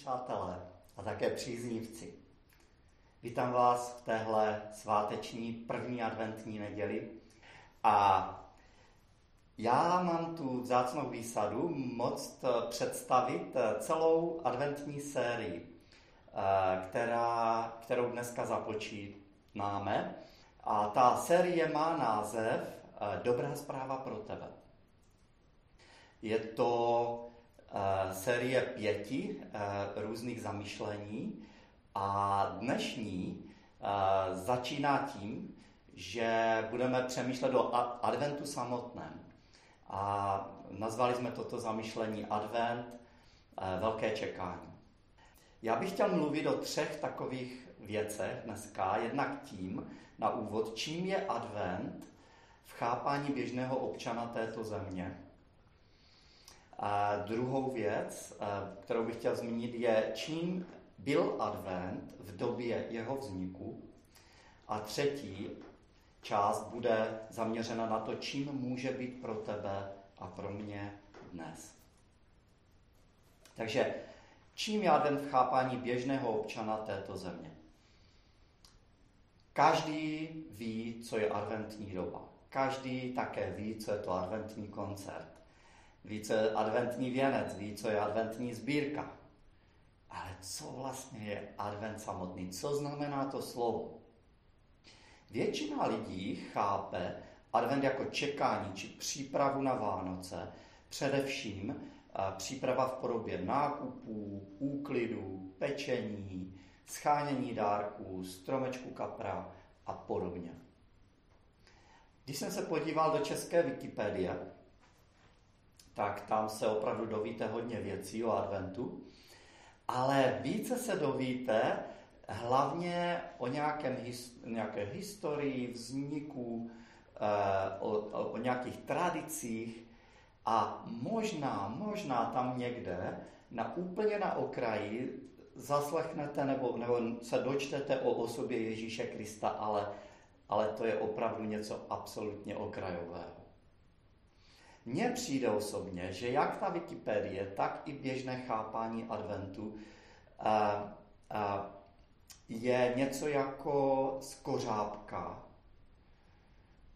přátelé a také příznivci. Vítám vás v téhle sváteční první adventní neděli a já mám tu vzácnou výsadu moc představit celou adventní sérii, eh, která, kterou dneska započínáme. A ta série má název eh, Dobrá zpráva pro tebe. Je to série pěti eh, různých zamýšlení a dnešní eh, začíná tím, že budeme přemýšlet o adventu samotném. A nazvali jsme toto zamýšlení Advent, velké čekání. Já bych chtěl mluvit o třech takových věcech dneska. Jednak tím, na úvod, čím je Advent v chápání běžného občana této země. A druhou věc, eh, kterou bych chtěl zmínit, je, čím byl advent v době jeho vzniku. A třetí část bude zaměřena na to, čím může být pro tebe a pro mě dnes. Takže čím je advent v chápání běžného občana této země? Každý ví, co je adventní doba. Každý také ví, co je to adventní koncert ví, co je adventní věnec, ví, co je adventní sbírka. Ale co vlastně je advent samotný? Co znamená to slovo? Většina lidí chápe advent jako čekání či přípravu na Vánoce, především eh, příprava v podobě nákupů, úklidů, pečení, schánění dárků, stromečku kapra a podobně. Když jsem se podíval do české Wikipedie, tak tam se opravdu dovíte hodně věcí o adventu. Ale více se dovíte hlavně o nějakém, nějaké historii, vzniku, eh, o, o, o nějakých tradicích a možná, možná tam někde, na úplně na okraji, zaslechnete nebo, nebo se dočtete o osobě Ježíše Krista, ale, ale to je opravdu něco absolutně okrajového. Mně přijde osobně, že jak ta Wikipedie, tak i běžné chápání adventu uh, uh, je něco jako skořápka,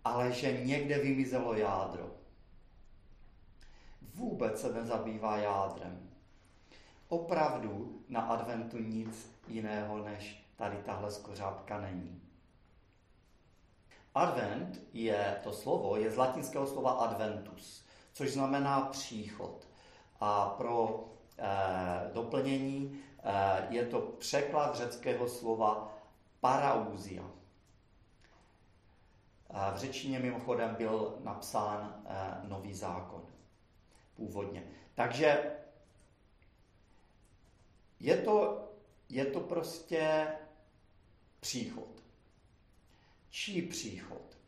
ale že někde vymizelo jádro. Vůbec se nezabývá jádrem. Opravdu na adventu nic jiného než tady tahle skořápka není. Advent je, to slovo je z latinského slova adventus, což znamená příchod. A pro eh, doplnění eh, je to překlad řeckého slova parauzia. V řečině mimochodem byl napsán eh, nový zákon původně. Takže je to, je to prostě příchod čí příchod.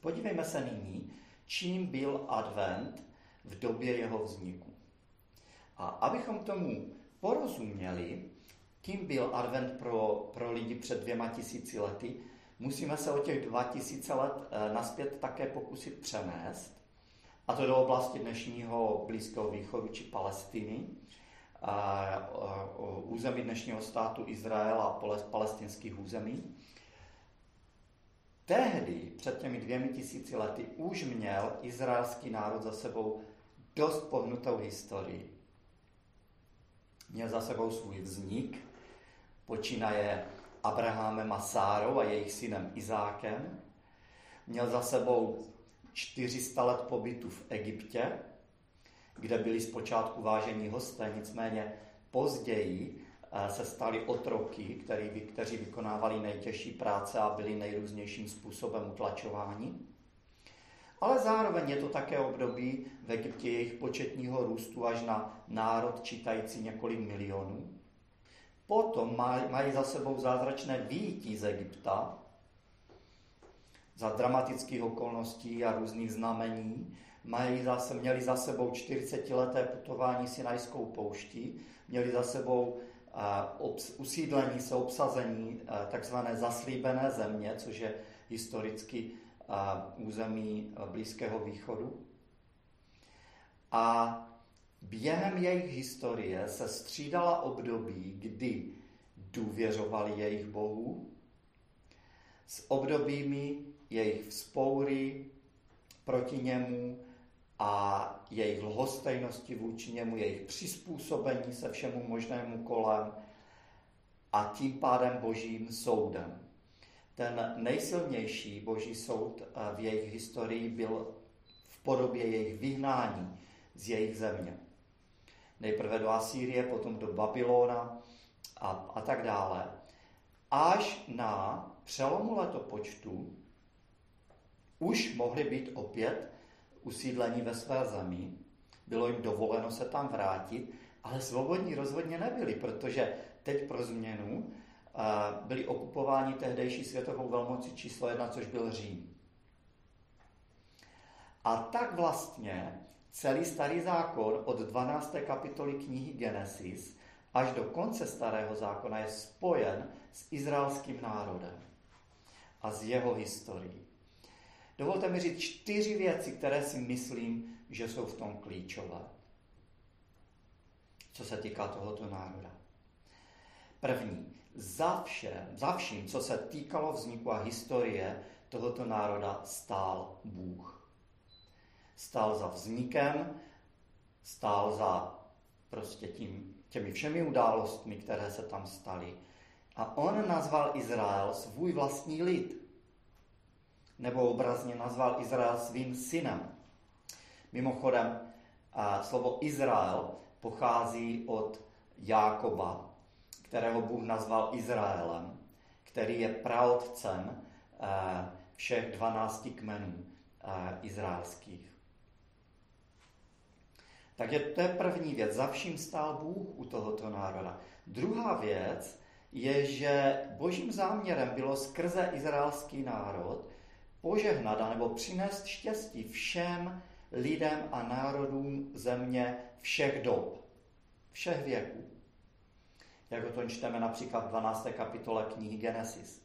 Podívejme se nyní, čím byl advent v době jeho vzniku. A abychom tomu porozuměli, kým byl advent pro, pro lidi před dvěma tisíci lety, musíme se o těch dva tisíce let eh, naspět také pokusit přenést, a to do oblasti dnešního Blízkého východu či Palestiny, území dnešního státu Izrael a palestinských území. Tehdy, před těmi dvěmi tisíci lety, už měl izraelský národ za sebou dost pohnutou historii. Měl za sebou svůj vznik, počínaje Abrahamem a Sárou a jejich synem Izákem. Měl za sebou 400 let pobytu v Egyptě, kde byli zpočátku vážení hosté, nicméně později se stali otroky, který, kteří vykonávali nejtěžší práce a byli nejrůznějším způsobem utlačováni. Ale zároveň je to také období v Egyptě jejich početního růstu až na národ čítající několik milionů. Potom mají za sebou zázračné výjití z Egypta za dramatických okolností a různých znamení. Mají zase, měli za sebou 40-leté putování Sinajskou pouští, měli za sebou usídlení se obsazení takzvané zaslíbené země, což je historicky území Blízkého východu. A Během jejich historie se střídala období, kdy důvěřovali jejich bohu, s obdobími jejich vzpoury proti němu a jejich lhostejnosti vůči němu, jejich přizpůsobení se všemu možnému kolem a tím pádem božím soudem. Ten nejsilnější boží soud eh, v jejich historii byl v podobě jejich vyhnání z jejich země. Nejprve do Asýrie, potom do Babylona a, a tak dále. Až na přelomu letopočtu už mohli být opět usídlení ve své zemi, bylo jim dovoleno se tam vrátit, ale svobodní rozhodně nebyli, protože teď pro změnu byli okupováni tehdejší světovou velmocí číslo jedna, což byl Řím. A tak vlastně celý starý zákon od 12. kapitoly knihy Genesis až do konce starého zákona je spojen s izraelským národem a s jeho historií. Dovolte mi říct čtyři věci, které si myslím, že jsou v tom klíčové, co se týká tohoto národa. První, za, všem, za vším, co se týkalo vzniku a historie tohoto národa, stál Bůh. Stál za vznikem, stál za prostě tím, těmi všemi událostmi, které se tam staly. A on nazval Izrael svůj vlastní lid. Nebo obrazně nazval Izrael svým synem. Mimochodem, slovo Izrael pochází od Jákoba, kterého Bůh nazval Izraelem, který je praotcem eh, všech dvanácti kmenů eh, izraelských. Takže to je první věc. Za vším stál Bůh u tohoto národa. Druhá věc je, že božím záměrem bylo skrze izraelský národ požehnat nebo přinést štěstí všem lidem a národům země všech dob, všech věků jak o tom čteme například v 12. kapitole knihy Genesis.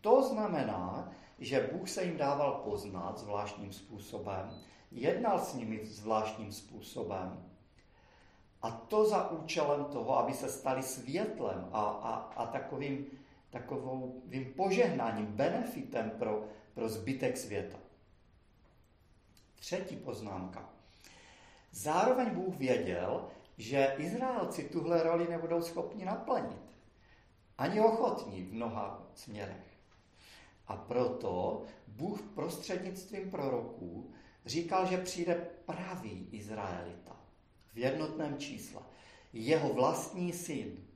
To znamená, že Bůh se jim dával poznat zvláštním způsobem, jednal s nimi zvláštním způsobem. A to za účelem toho, aby se stali světlem a, a, a takovým, takovým požehnáním, benefitem pro, pro zbytek světa. Třetí poznámka. Zároveň Bůh věděl, že Izraelci tuhle roli nebudou schopni naplnit. Ani ochotní v mnoha směrech. A proto Bůh prostřednictvím proroků říkal, že přijde pravý Izraelita v jednotném čísle. Jeho vlastní syn.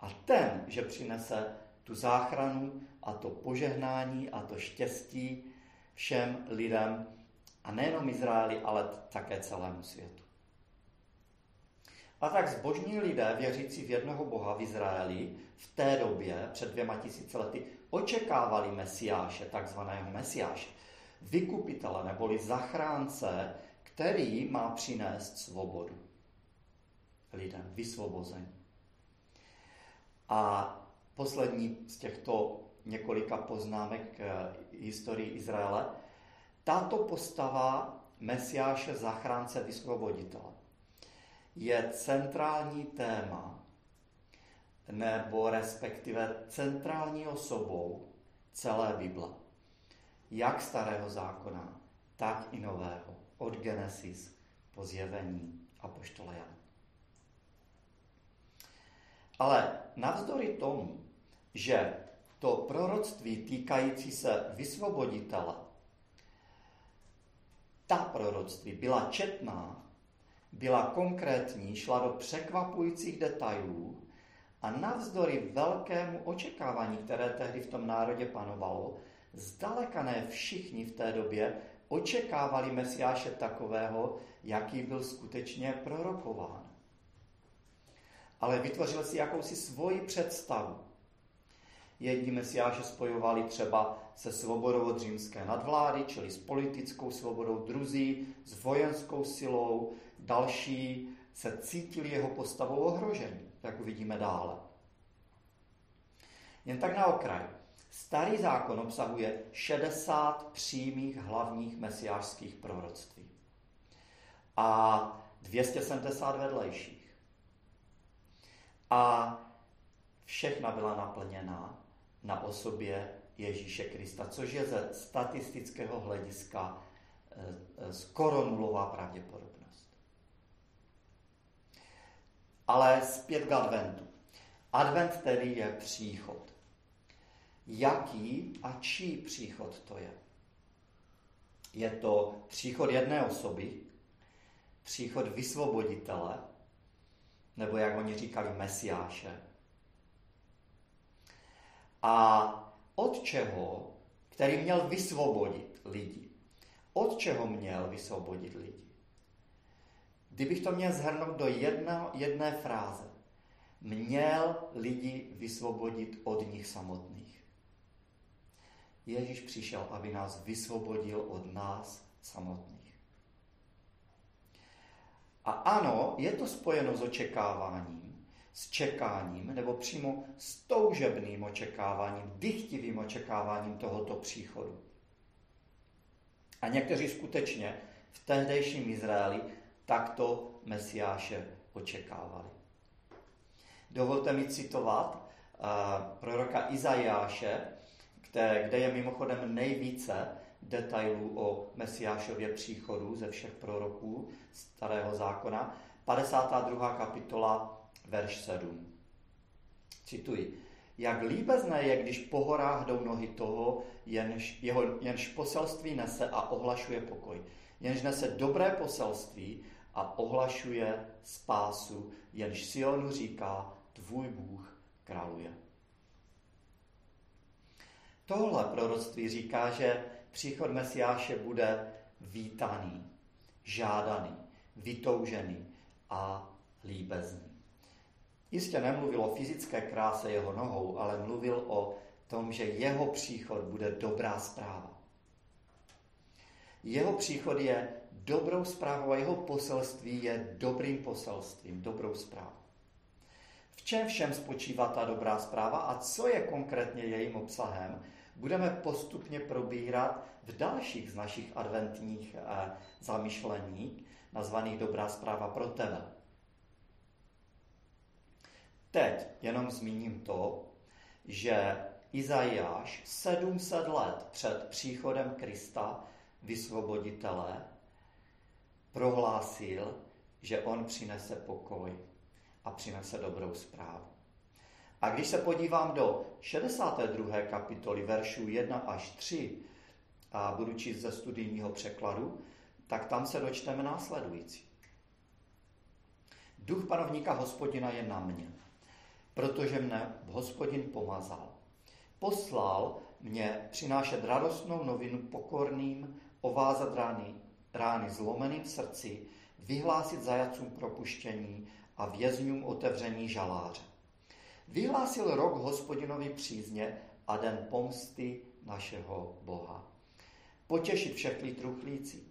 A ten, že přinese tu záchranu a to požehnání a to štěstí všem lidem, a nejenom Izraeli, ale také celému světu. A tak zbožní lidé, věřící v jednoho Boha v Izraeli, v té době, před dvěma tisíci lety, očekávali Mesiáše, takzvaného Mesiáše, vykupitele neboli zachránce, který má přinést svobodu lidem, vysvobození. A poslední z těchto několika poznámek k historii Izraele, tato postava Mesiáše, zachránce, vysvoboditele je centrální téma, nebo respektive centrální osobou celé Bible. Jak starého zákona, tak i nového. Od Genesis po zjevení a poštole Jan. Ale navzdory tomu, že to proroctví týkající se vysvoboditele, ta proroctví byla četná, byla konkrétní, šla do překvapujících detailů a navzdory velkému očekávání, které tehdy v tom národě panovalo, zdaleka ne všichni v té době očekávali Mesiáše takového, jaký byl skutečně prorokován. Ale vytvořil si jakousi svoji představu. Jedni Mesiáše spojovali třeba se svobodou od římské nadvlády, čili s politickou svobodou, druzí s vojenskou silou, další se cítili jeho postavou ohrožení, jak uvidíme dále. Jen tak na okraj. Starý zákon obsahuje 60 přímých hlavních mesiářských proroctví. A 270 vedlejších. A všechna byla naplněna na osobě Ježíše Krista, což je ze statistického hlediska eh, eh, skoro nulová pravděpodobnost. Ale zpět k adventu. Advent tedy je příchod. Jaký a čí příchod to je? Je to příchod jedné osoby, příchod vysvoboditele, nebo jak oni říkali, mesiáše. A od čeho, který měl vysvobodit lidi. Od čeho měl vysvobodit lidi? Kdybych to měl zhrnout do jedno, jedné fráze. Měl lidi vysvobodit od nich samotných. Ježíš přišel, aby nás vysvobodil od nás samotných. A ano, je to spojeno s očekáváním, s čekáním, nebo přímo s toužebným očekáváním, dychtivým očekáváním tohoto příchodu. A někteří skutečně v tehdejším Izraeli takto Mesiáše očekávali. Dovolte mi citovat uh, proroka Izajáše, kde, kde je mimochodem nejvíce detailů o Mesiášově příchodu ze všech proroků starého zákona. 52. kapitola, verš 7. Cituji. Jak líbezné je, když po horách jdou nohy toho, jenž, jeho, jenž poselství nese a ohlašuje pokoj. Jenž nese dobré poselství a ohlašuje spásu, jenž Sionu říká, tvůj Bůh králuje. Tohle proroctví říká, že příchod Mesiáše bude vítaný, žádaný, vytoužený a líbezný. Jistě nemluvil o fyzické kráse jeho nohou, ale mluvil o tom, že jeho příchod bude dobrá zpráva. Jeho příchod je dobrou zprávou a jeho poselství je dobrým poselstvím, dobrou zprávou. V čem všem spočívá ta dobrá zpráva a co je konkrétně jejím obsahem, budeme postupně probírat v dalších z našich adventních eh, zamyšlení, nazvaných Dobrá zpráva pro tebe. Teď jenom zmíním to, že Izajáš 700 let před příchodem Krista, vysvoboditele, prohlásil, že on přinese pokoj a přinese dobrou zprávu. A když se podívám do 62. kapitoly veršů 1 až 3 a budu číst ze studijního překladu, tak tam se dočteme následující. Duch panovníka hospodina je na mě, protože mne hospodin pomazal. Poslal mě přinášet radostnou novinu pokorným, ovázat rány, rány zlomeným v srdci, vyhlásit zajacům propuštění a vězňům otevření žaláře. Vyhlásil rok hospodinovi přízně a den pomsty našeho Boha. Potěšit všechny truchlíci,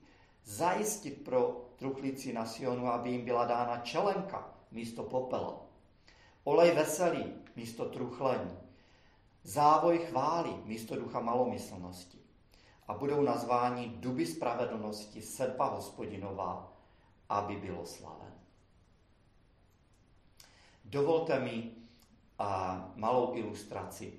zajistit pro truchlíci na Sionu, aby jim byla dána čelenka místo popela, olej veselý místo truchlení, závoj chvály místo ducha malomyslnosti a budou nazváni duby spravedlnosti sedba hospodinová, aby bylo slaven. Dovolte mi a malou ilustraci.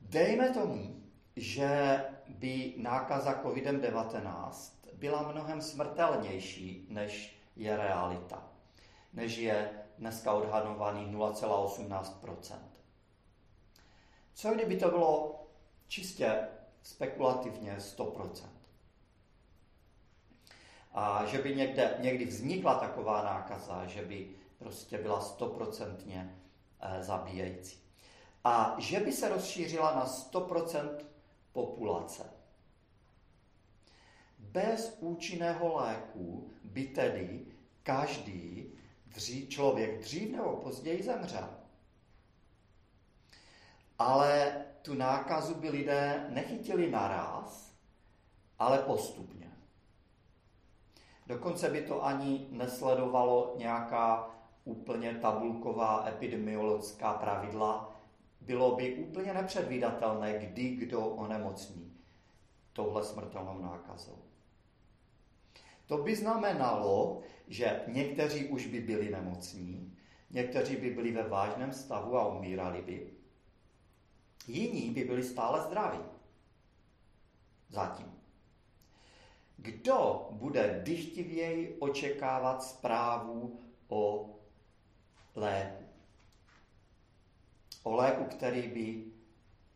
Dejme tomu, že by nákaza COVID-19 byla mnohem smrtelnější, než je realita, než je dneska odhadovaný 0,18% Co kdyby to bylo čistě spekulativně 100% A že by někde, někdy vznikla taková nákaza, že by prostě byla stoprocentně zabíjející. A že by se rozšířila na 100% populace. Bez účinného léku by tedy každý dří, člověk dřív nebo později zemřel. Ale tu nákazu by lidé nechytili naraz, ale postupně. Dokonce by to ani nesledovalo nějaká úplně tabulková epidemiologická pravidla, bylo by úplně nepředvídatelné, kdy kdo onemocní touhle smrtelnou nákazou. To by znamenalo, že někteří už by byli nemocní, někteří by byli ve vážném stavu a umírali by, jiní by byli stále zdraví. Zatím. Kdo bude dychtivěji očekávat zprávu o léku? O léku, který by,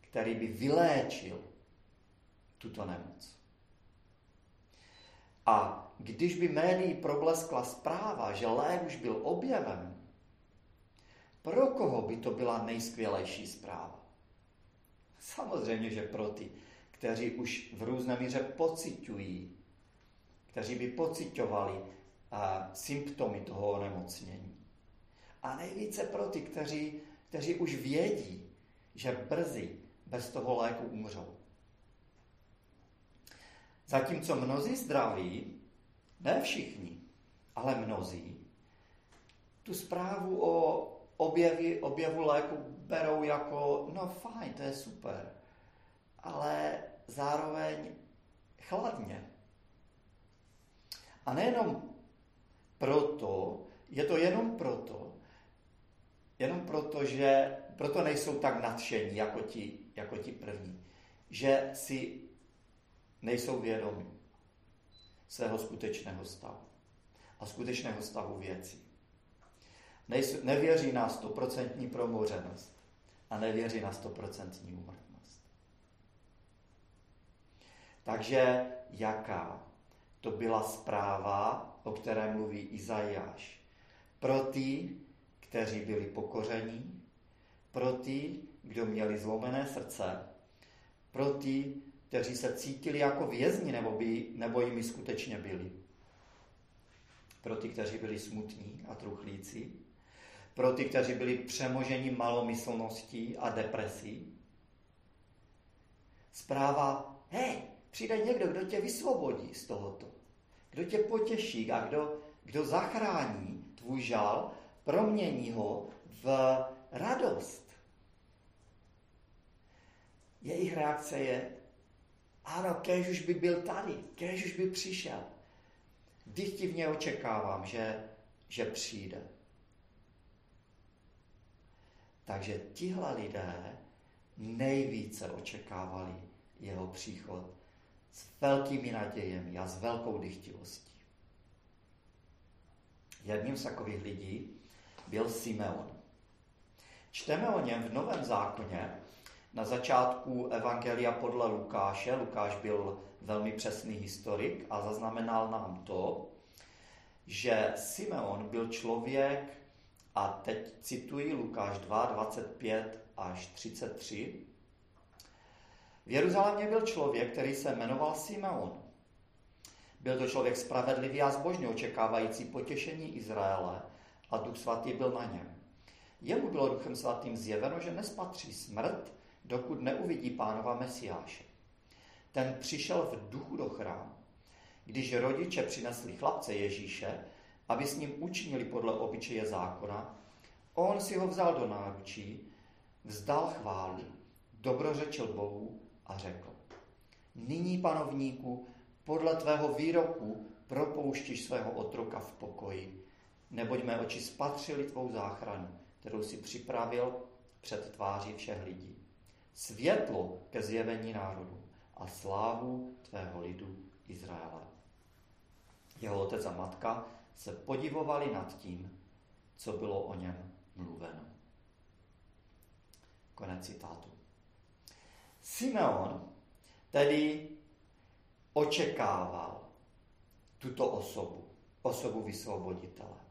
který by vyléčil tuto nemoc. A když by médií probleskla zpráva, že lék už byl objeven, pro koho by to byla nejskvělejší zpráva? Samozřejmě, že pro ty, kteří už v různé míře pocitují, kteří by pocitovali symptomy toho onemocnění. A nejvíce pro ty, kteří, kteří už vědí, že brzy bez toho léku umřou. Zatímco mnozí zdraví, ne všichni, ale mnozí, tu zprávu o objevi, objevu léku berou jako, no fajn, to je super, ale zároveň chladně. A nejenom proto, je to jenom proto, jenom proto, že proto nejsou tak nadšení jako ti, jako ti první, že si nejsou vědomi svého skutečného stavu a skutečného stavu věcí. Nejsou, nevěří na stoprocentní promořenost a nevěří na stoprocentní úmrtnost. Takže jaká to byla zpráva, o které mluví Izajáš? Pro ty, kteří byli pokoření, pro ty, kdo měli zlomené srdce, pro ty, kteří se cítili jako vězni, nebo, by, nebo jimi skutečně byli. Pro ty, kteří byli smutní a truchlíci, pro ty, kteří byli přemoženi malomyslností a depresí. Zpráva, hej, přijde někdo, kdo tě vysvobodí z tohoto, kdo tě potěší a kdo, kdo zachrání tvůj žal, promění ho v radost. Jejich reakce je, ano, kež už by byl tady, kež už by přišel. Dychtivně očekávám, že, že přijde. Takže tihle lidé nejvíce očekávali jeho příchod s velkými nadějemi a s velkou dychtivostí. Jedním z takových lidí byl Simeon. Čteme o něm v Novém zákoně na začátku Evangelia podle Lukáše. Lukáš byl velmi přesný historik a zaznamenal nám to, že Simeon byl člověk, a teď cituji Lukáš 2, 25 až 33. V Jeruzalémě byl člověk, který se jmenoval Simeon. Byl to člověk spravedlivý a zbožný, očekávající potěšení Izraele a Duch Svatý byl na něm. Jemu bylo Duchem Svatým zjeveno, že nespatří smrt, dokud neuvidí pánova Mesiáše. Ten přišel v duchu do chrámu. Když rodiče přinesli chlapce Ježíše, aby s ním učinili podle obyčeje zákona, on si ho vzal do náručí, vzdal chválu, dobrořečil Bohu a řekl, nyní, panovníku, podle tvého výroku propouštíš svého otroka v pokoji, neboť mé oči spatřili tvou záchranu, kterou si připravil před tváří všech lidí. Světlo ke zjevení národu a slávu tvého lidu Izraele. Jeho otec a matka se podivovali nad tím, co bylo o něm mluveno. Konec citátu. Simeon tedy očekával tuto osobu, osobu vysvoboditele.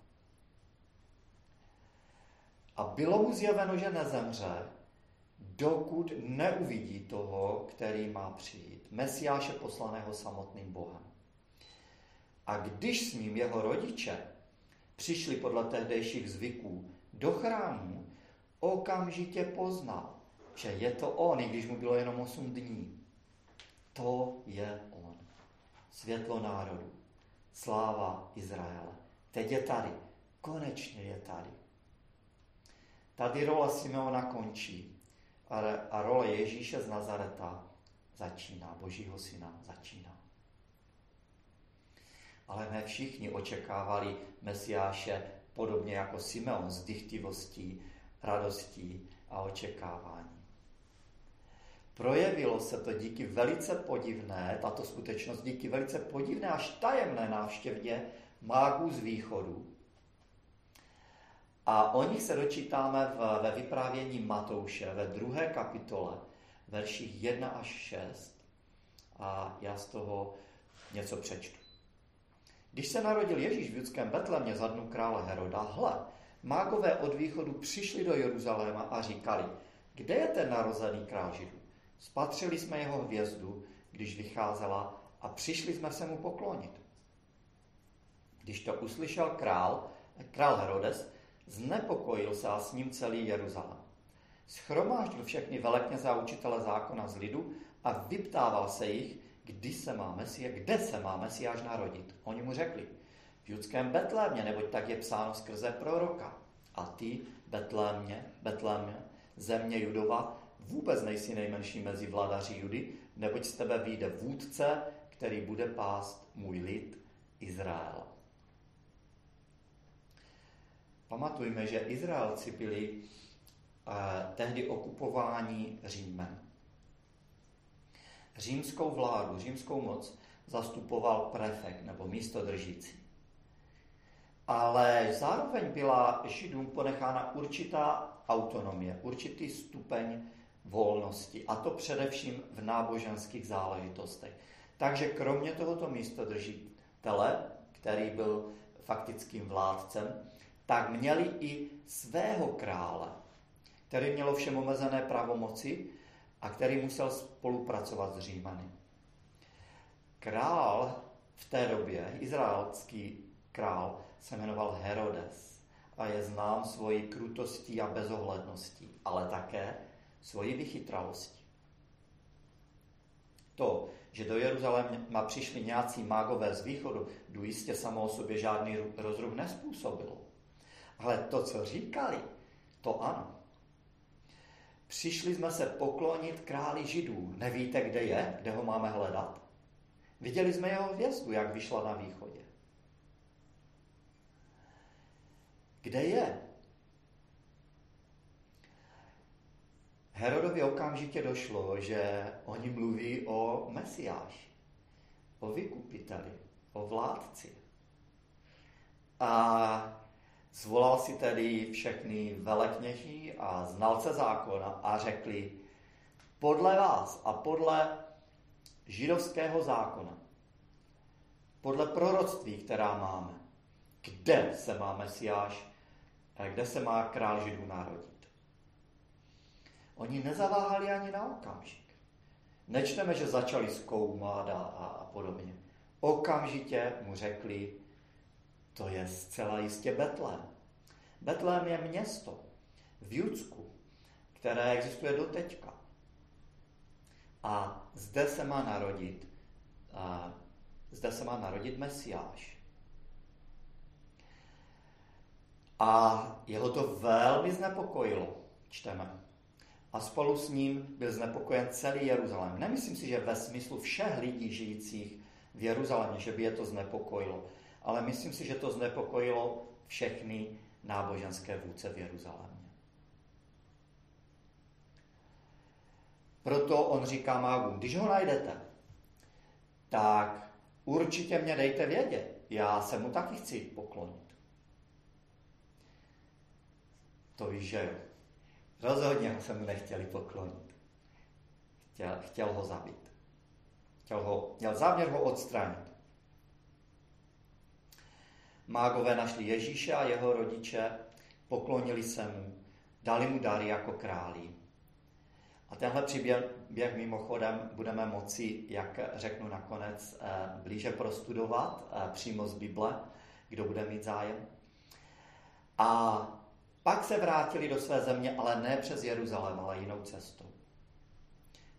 A bylo mu zjeveno, že nezemře, dokud neuvidí toho, který má přijít. Mesiáše poslaného samotným Bohem. A když s ním jeho rodiče přišli podle tehdejších zvyků do chrámu, okamžitě poznal, že je to on, i když mu bylo jenom 8 dní. To je on. Světlo národu. Sláva Izraele. Teď je tady. Konečně je tady. Tady rola Simeona končí a role Ježíše z Nazareta začíná, Božího syna začíná. ale ne všichni očekávali Mesiáše podobně jako Simeon s dychtivostí, radostí a očekávání. Projevilo se to díky velice podivné, tato skutečnost díky velice podivné až tajemné návštěvě mágů z východu. A o nich se dočítáme v, ve vyprávění Matouše ve druhé kapitole, verších 1 až 6. A já z toho něco přečtu. Když se narodil Ježíš v judském Betlemě za dnu krále Heroda, hle, mágové od východu přišli do Jeruzaléma a říkali, kde je ten narozený král Židů? Spatřili jsme jeho hvězdu, když vycházela a přišli jsme se mu poklonit. Když to uslyšel král, král Herodes, znepokojil se a s ním celý Jeruzalém. Schromáždil všechny velekněze a učitele zákona z lidu a vyptával se jich, kdy se má Mesia, kde se má Mesiáš narodit. Oni mu řekli, v judském Betlémě, neboť tak je psáno skrze proroka. A ty, Betlémě, Betlémě, země Judova, vůbec nejsi nejmenší mezi vladaři Judy, neboť z tebe vyjde vůdce, který bude pást můj lid Izrael. Pamatujme, že Izraelci byli eh, tehdy okupováni Římem. Římskou vládu, římskou moc zastupoval prefekt nebo místodržící. Ale zároveň byla Židům ponechána určitá autonomie, určitý stupeň volnosti, a to především v náboženských záležitostech. Takže kromě tohoto místodržitele, který byl faktickým vládcem, tak měli i svého krále, který měl všem omezené pravomoci a který musel spolupracovat s Římany. Král v té době, izraelský král, se jmenoval Herodes a je znám svojí krutostí a bezohledností, ale také svojí vychytralostí. To, že do Jeruzaléma přišli nějací mágové z východu, jistě samo o sobě žádný rozruch nespůsobilo. Ale to, co říkali, to ano. Přišli jsme se poklonit králi židů. Nevíte, kde je? Kde ho máme hledat? Viděli jsme jeho hvězdu, jak vyšla na východě. Kde je? Herodovi okamžitě došlo, že oni mluví o Mesiáši, o vykupiteli, o vládci. A Zvolal si tedy všechny velekněží a znalce zákona a řekli, podle vás a podle židovského zákona, podle proroctví, která máme, kde se má Mesiáš, kde se má král Židů narodit. Oni nezaváhali ani na okamžik. Nečteme, že začali zkoumat a, a podobně. Okamžitě mu řekli, to je zcela jistě Betlém. Betlém je město v Judsku, které existuje do teďka. A zde se má narodit, a zde se má narodit Mesiáš. A jeho to velmi znepokojilo, čteme. A spolu s ním byl znepokojen celý Jeruzalém. Nemyslím si, že ve smyslu všech lidí žijících v Jeruzalémě, že by je to znepokojilo ale myslím si, že to znepokojilo všechny náboženské vůdce v Jeruzalémě. Proto on říká mágům, když ho najdete, tak určitě mě dejte vědět. Já se mu taky chci poklonit. To víš, že jo. Rozhodně se mu nechtěli poklonit. Chtěl, chtěl ho zabít. Chtěl ho, měl záměr ho odstranit. Mágové našli Ježíše a jeho rodiče, poklonili se mu, dali mu dary jako králi. A tenhle příběh mimochodem budeme moci, jak řeknu nakonec, eh, blíže prostudovat eh, přímo z Bible, kdo bude mít zájem. A pak se vrátili do své země, ale ne přes Jeruzalém, ale jinou cestou.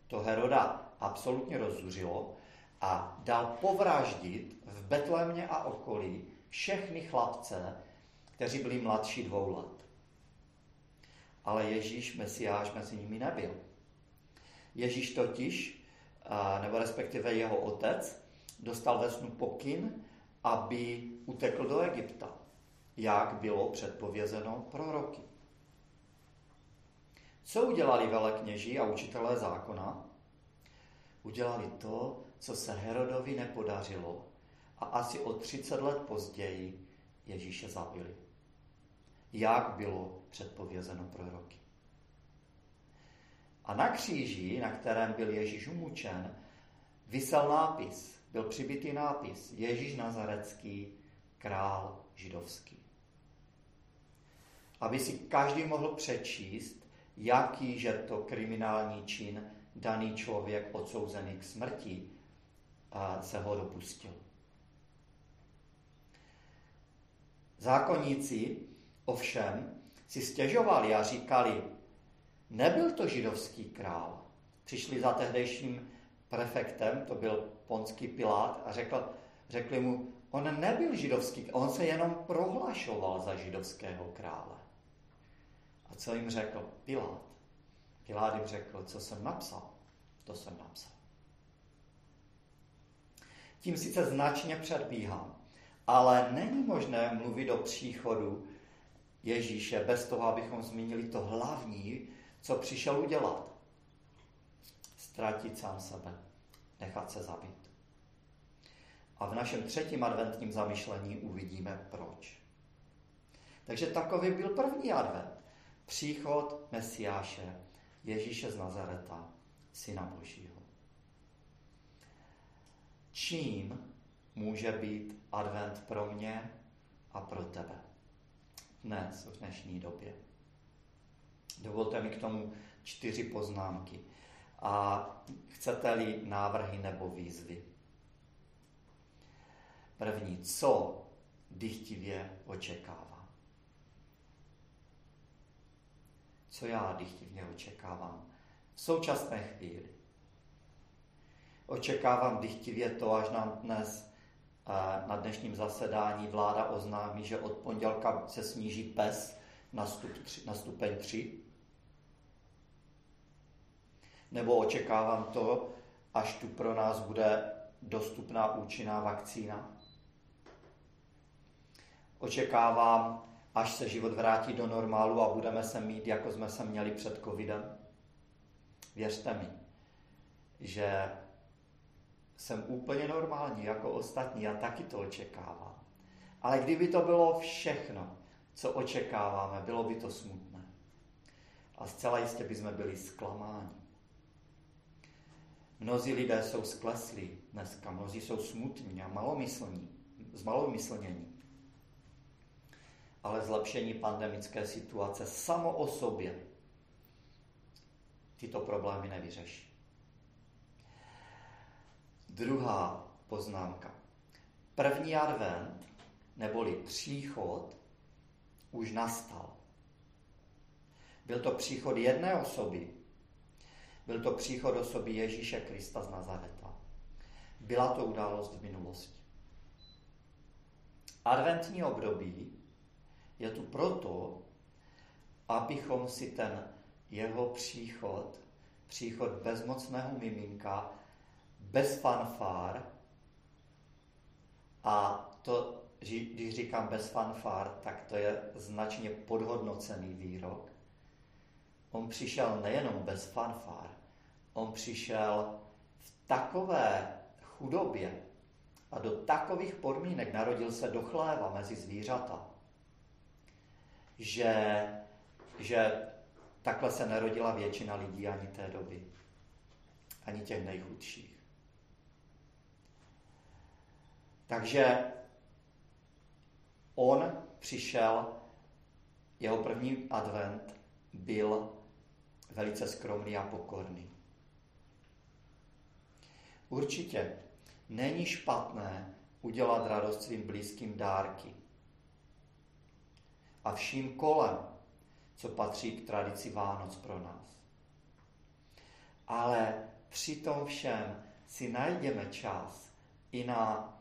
To Heroda absolutně rozzuřilo a dal povraždit v Betlémě a okolí všechny chlapce, kteří byli mladší dvou let. Ale Ježíš, Mesiáš, mezi nimi nebyl. Ježíš totiž, nebo respektive jeho otec, dostal ve snu pokyn, aby utekl do Egypta, jak bylo předpovězeno proroky. Co udělali velekněží a učitelé zákona? Udělali to, co se Herodovi nepodařilo a asi o 30 let později Ježíše zabili. Jak bylo předpovězeno proroky. A na kříži, na kterém byl Ježíš umučen, vysel nápis, byl přibitý nápis Ježíš Nazarecký, král židovský. Aby si každý mohl přečíst, jaký že to kriminální čin daný člověk odsouzený k smrti se ho dopustil. Zákonníci ovšem si stěžovali a říkali, nebyl to židovský král. Přišli za tehdejším prefektem, to byl ponský Pilát, a řekl, řekli mu, on nebyl židovský, on se jenom prohlašoval za židovského krále. A co jim řekl Pilát? Pilát jim řekl, co jsem napsal, to jsem napsal. Tím sice značně předbíhám, ale není možné mluvit o příchodu Ježíše bez toho, abychom zmínili to hlavní, co přišel udělat. Ztratit sám sebe, nechat se zabít. A v našem třetím adventním zamyšlení uvidíme proč. Takže takový byl první advent. Příchod Mesiáše, Ježíše z Nazareta, Syna Božího. Čím může být advent pro mě a pro tebe dnes, v dnešní době? Dovolte mi k tomu čtyři poznámky. A chcete-li návrhy nebo výzvy? První, co dychtivě očekávám? Co já dychtivně očekávám v současné chvíli? Očekávám dychtivě to, až nám dnes na dnešním zasedání vláda oznámí, že od pondělka se sníží PES na, stup, na stupeň 3. Nebo očekávám to, až tu pro nás bude dostupná účinná vakcína. Očekávám, až se život vrátí do normálu a budeme se mít, jako jsme se měli před covidem. Věřte mi, že jsem úplně normální jako ostatní a taky to očekávám. Ale kdyby to bylo všechno, co očekáváme, bylo by to smutné. A zcela jistě bychom byli zklamáni. Mnozí lidé jsou skleslí dneska, mnozí jsou smutní a malomyslní, zmalomyslnění. Ale zlepšení pandemické situace samo o sobě tyto problémy nevyřeší. Druhá poznámka. První advent, neboli příchod, už nastal. Byl to příchod jedné osoby. Byl to příchod osoby Ježíše Krista z Nazareta. Byla to událost v minulosti. Adventní období je tu proto, abychom si ten jeho příchod, příchod bezmocného miminka, bez fanfár, a to když říkám bez fanfár, tak to je značně podhodnocený výrok. On přišel nejenom bez fanfár, on přišel v takové chudobě a do takových podmínek narodil se do chléva mezi zvířata, že, že takhle se nerodila většina lidí ani té doby, ani těch nejchudších. Takže on přišel, jeho první advent byl velice skromný a pokorný. Určitě není špatné udělat radost svým blízkým dárky. A vším kolem, co patří k tradici Vánoc pro nás. Ale při tom všem si najdeme čas i na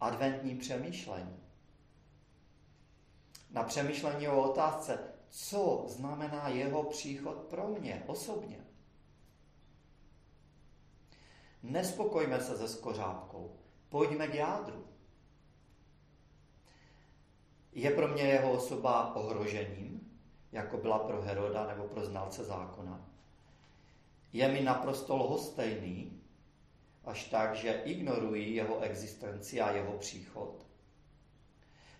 adventní přemýšlení na přemýšlení o otázce, co znamená jeho příchod pro mě osobně. Nespokojme se se skořápkou, pojďme k jádru. Je pro mě jeho osoba ohrožením, jako byla pro Heroda nebo pro znalce zákona? Je mi naprosto lhostejný, až tak, že ignorují jeho existenci a jeho příchod?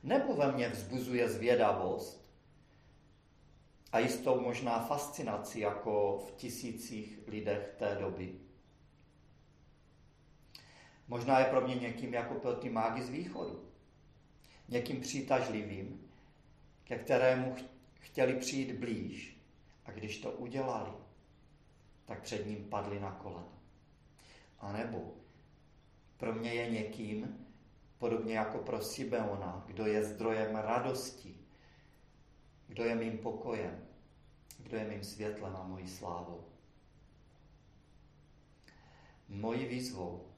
Nebo ve mně vzbuzuje zvědavost a jistou možná fascinaci, jako v tisících lidech té doby? Možná je pro mě někým jako pro ty mágy z východu. Někým přitažlivým, ke kterému chtěli přijít blíž. A když to udělali, tak před ním padli na kolena. A nebo pro mě je někým, podobně jako pro Sibeona, kdo je zdrojem radosti, kdo je mým pokojem, kdo je mým světlem a mojí slávou. Mojí výzvou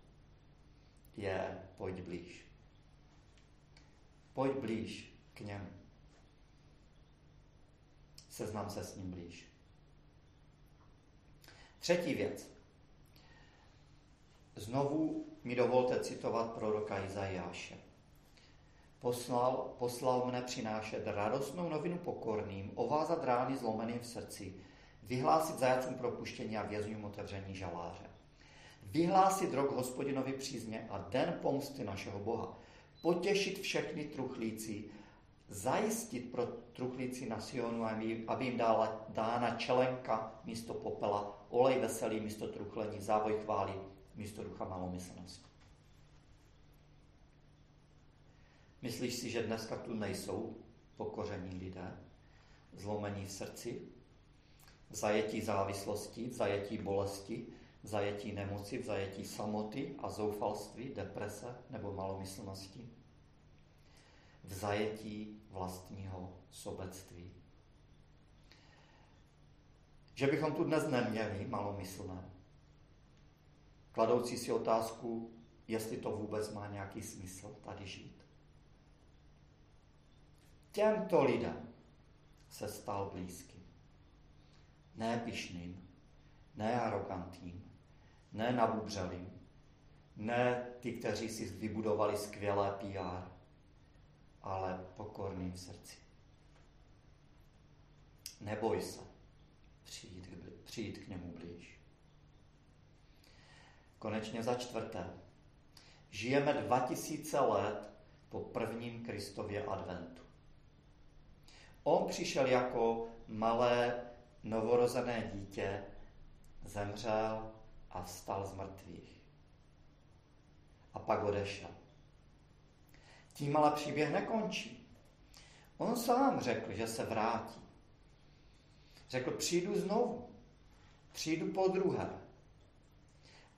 je pojď blíž. Pojď blíž k němu. Seznam se s ním blíž. Třetí věc. Znovu mi dovolte citovat proroka Izajáše. Poslal, poslal mne přinášet radostnou novinu pokorným, ovázat rány zlomeným v srdci, vyhlásit zajacům propuštění a vězňům otevření žaláře. Vyhlásit rok hospodinovi přízně a den pomsty našeho Boha. Potěšit všechny truchlíci, zajistit pro truchlíci na Sionu, aby jim dala dána čelenka místo popela, olej veselý místo truchlení, závoj chvály místo ducha malomyslnosti. Myslíš si, že dneska tu nejsou pokoření lidé, zlomení v srdci, v zajetí závislosti, v zajetí bolesti, v zajetí nemoci, v zajetí samoty a zoufalství, deprese nebo malomyslnosti, v zajetí vlastního sobectví. Že bychom tu dnes neměli malomyslné, kladoucí si otázku, jestli to vůbec má nějaký smysl tady žít. Těmto lidem se stal blízkým. Ne pišným, ne arrogantním, ne nabubřelým, ne ty, kteří si vybudovali skvělé PR, ale pokorným srdci. Neboj se přijít, přijít k němu blíž. Konečně za čtvrté. Žijeme 2000 let po prvním Kristově adventu. On přišel jako malé novorozené dítě, zemřel a vstal z mrtvých. A pak odešel. Tím ale příběh nekončí. On sám řekl, že se vrátí. Řekl, přijdu znovu. Přijdu po druhé.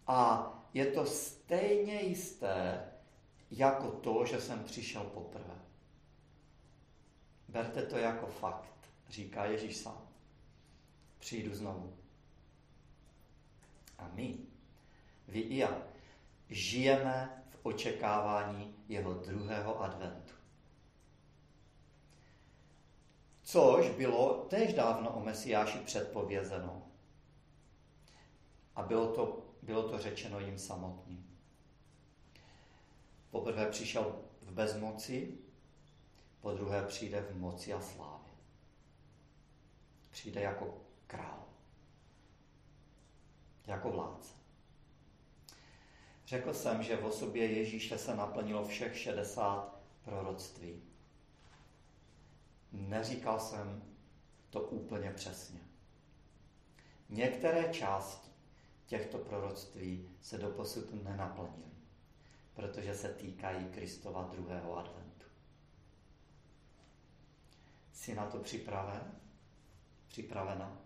A je to stejně jisté, jako to, že jsem přišel poprvé. Berte to jako fakt, říká Ježíš sám. Přijdu znovu. A my, vy i já, žijeme v očekávání jeho druhého adventu. Což bylo též dávno o Mesiáši předpovězeno. A bylo to bylo to řečeno jim samotným. Poprvé přišel v bezmoci, po druhé přijde v moci a slávě. Přijde jako král, jako vládce. Řekl jsem, že v osobě Ježíše se naplnilo všech 60 proroctví. Neříkal jsem to úplně přesně. Některé části těchto proroctví se doposud nenaplnily, protože se týkají Kristova druhého adventu. Jsi na to připraven? Připravena?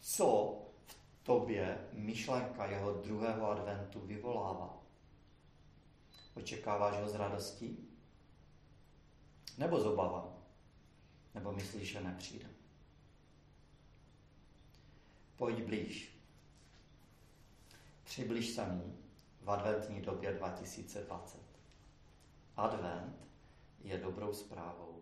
Co v tobě myšlenka jeho druhého adventu vyvolává? Očekáváš ho s radostí? Nebo z obava? Nebo myslíš, že nepřijde? Pojď blíž. Přibliž se mu v adventní době 2020. Advent je dobrou zprávou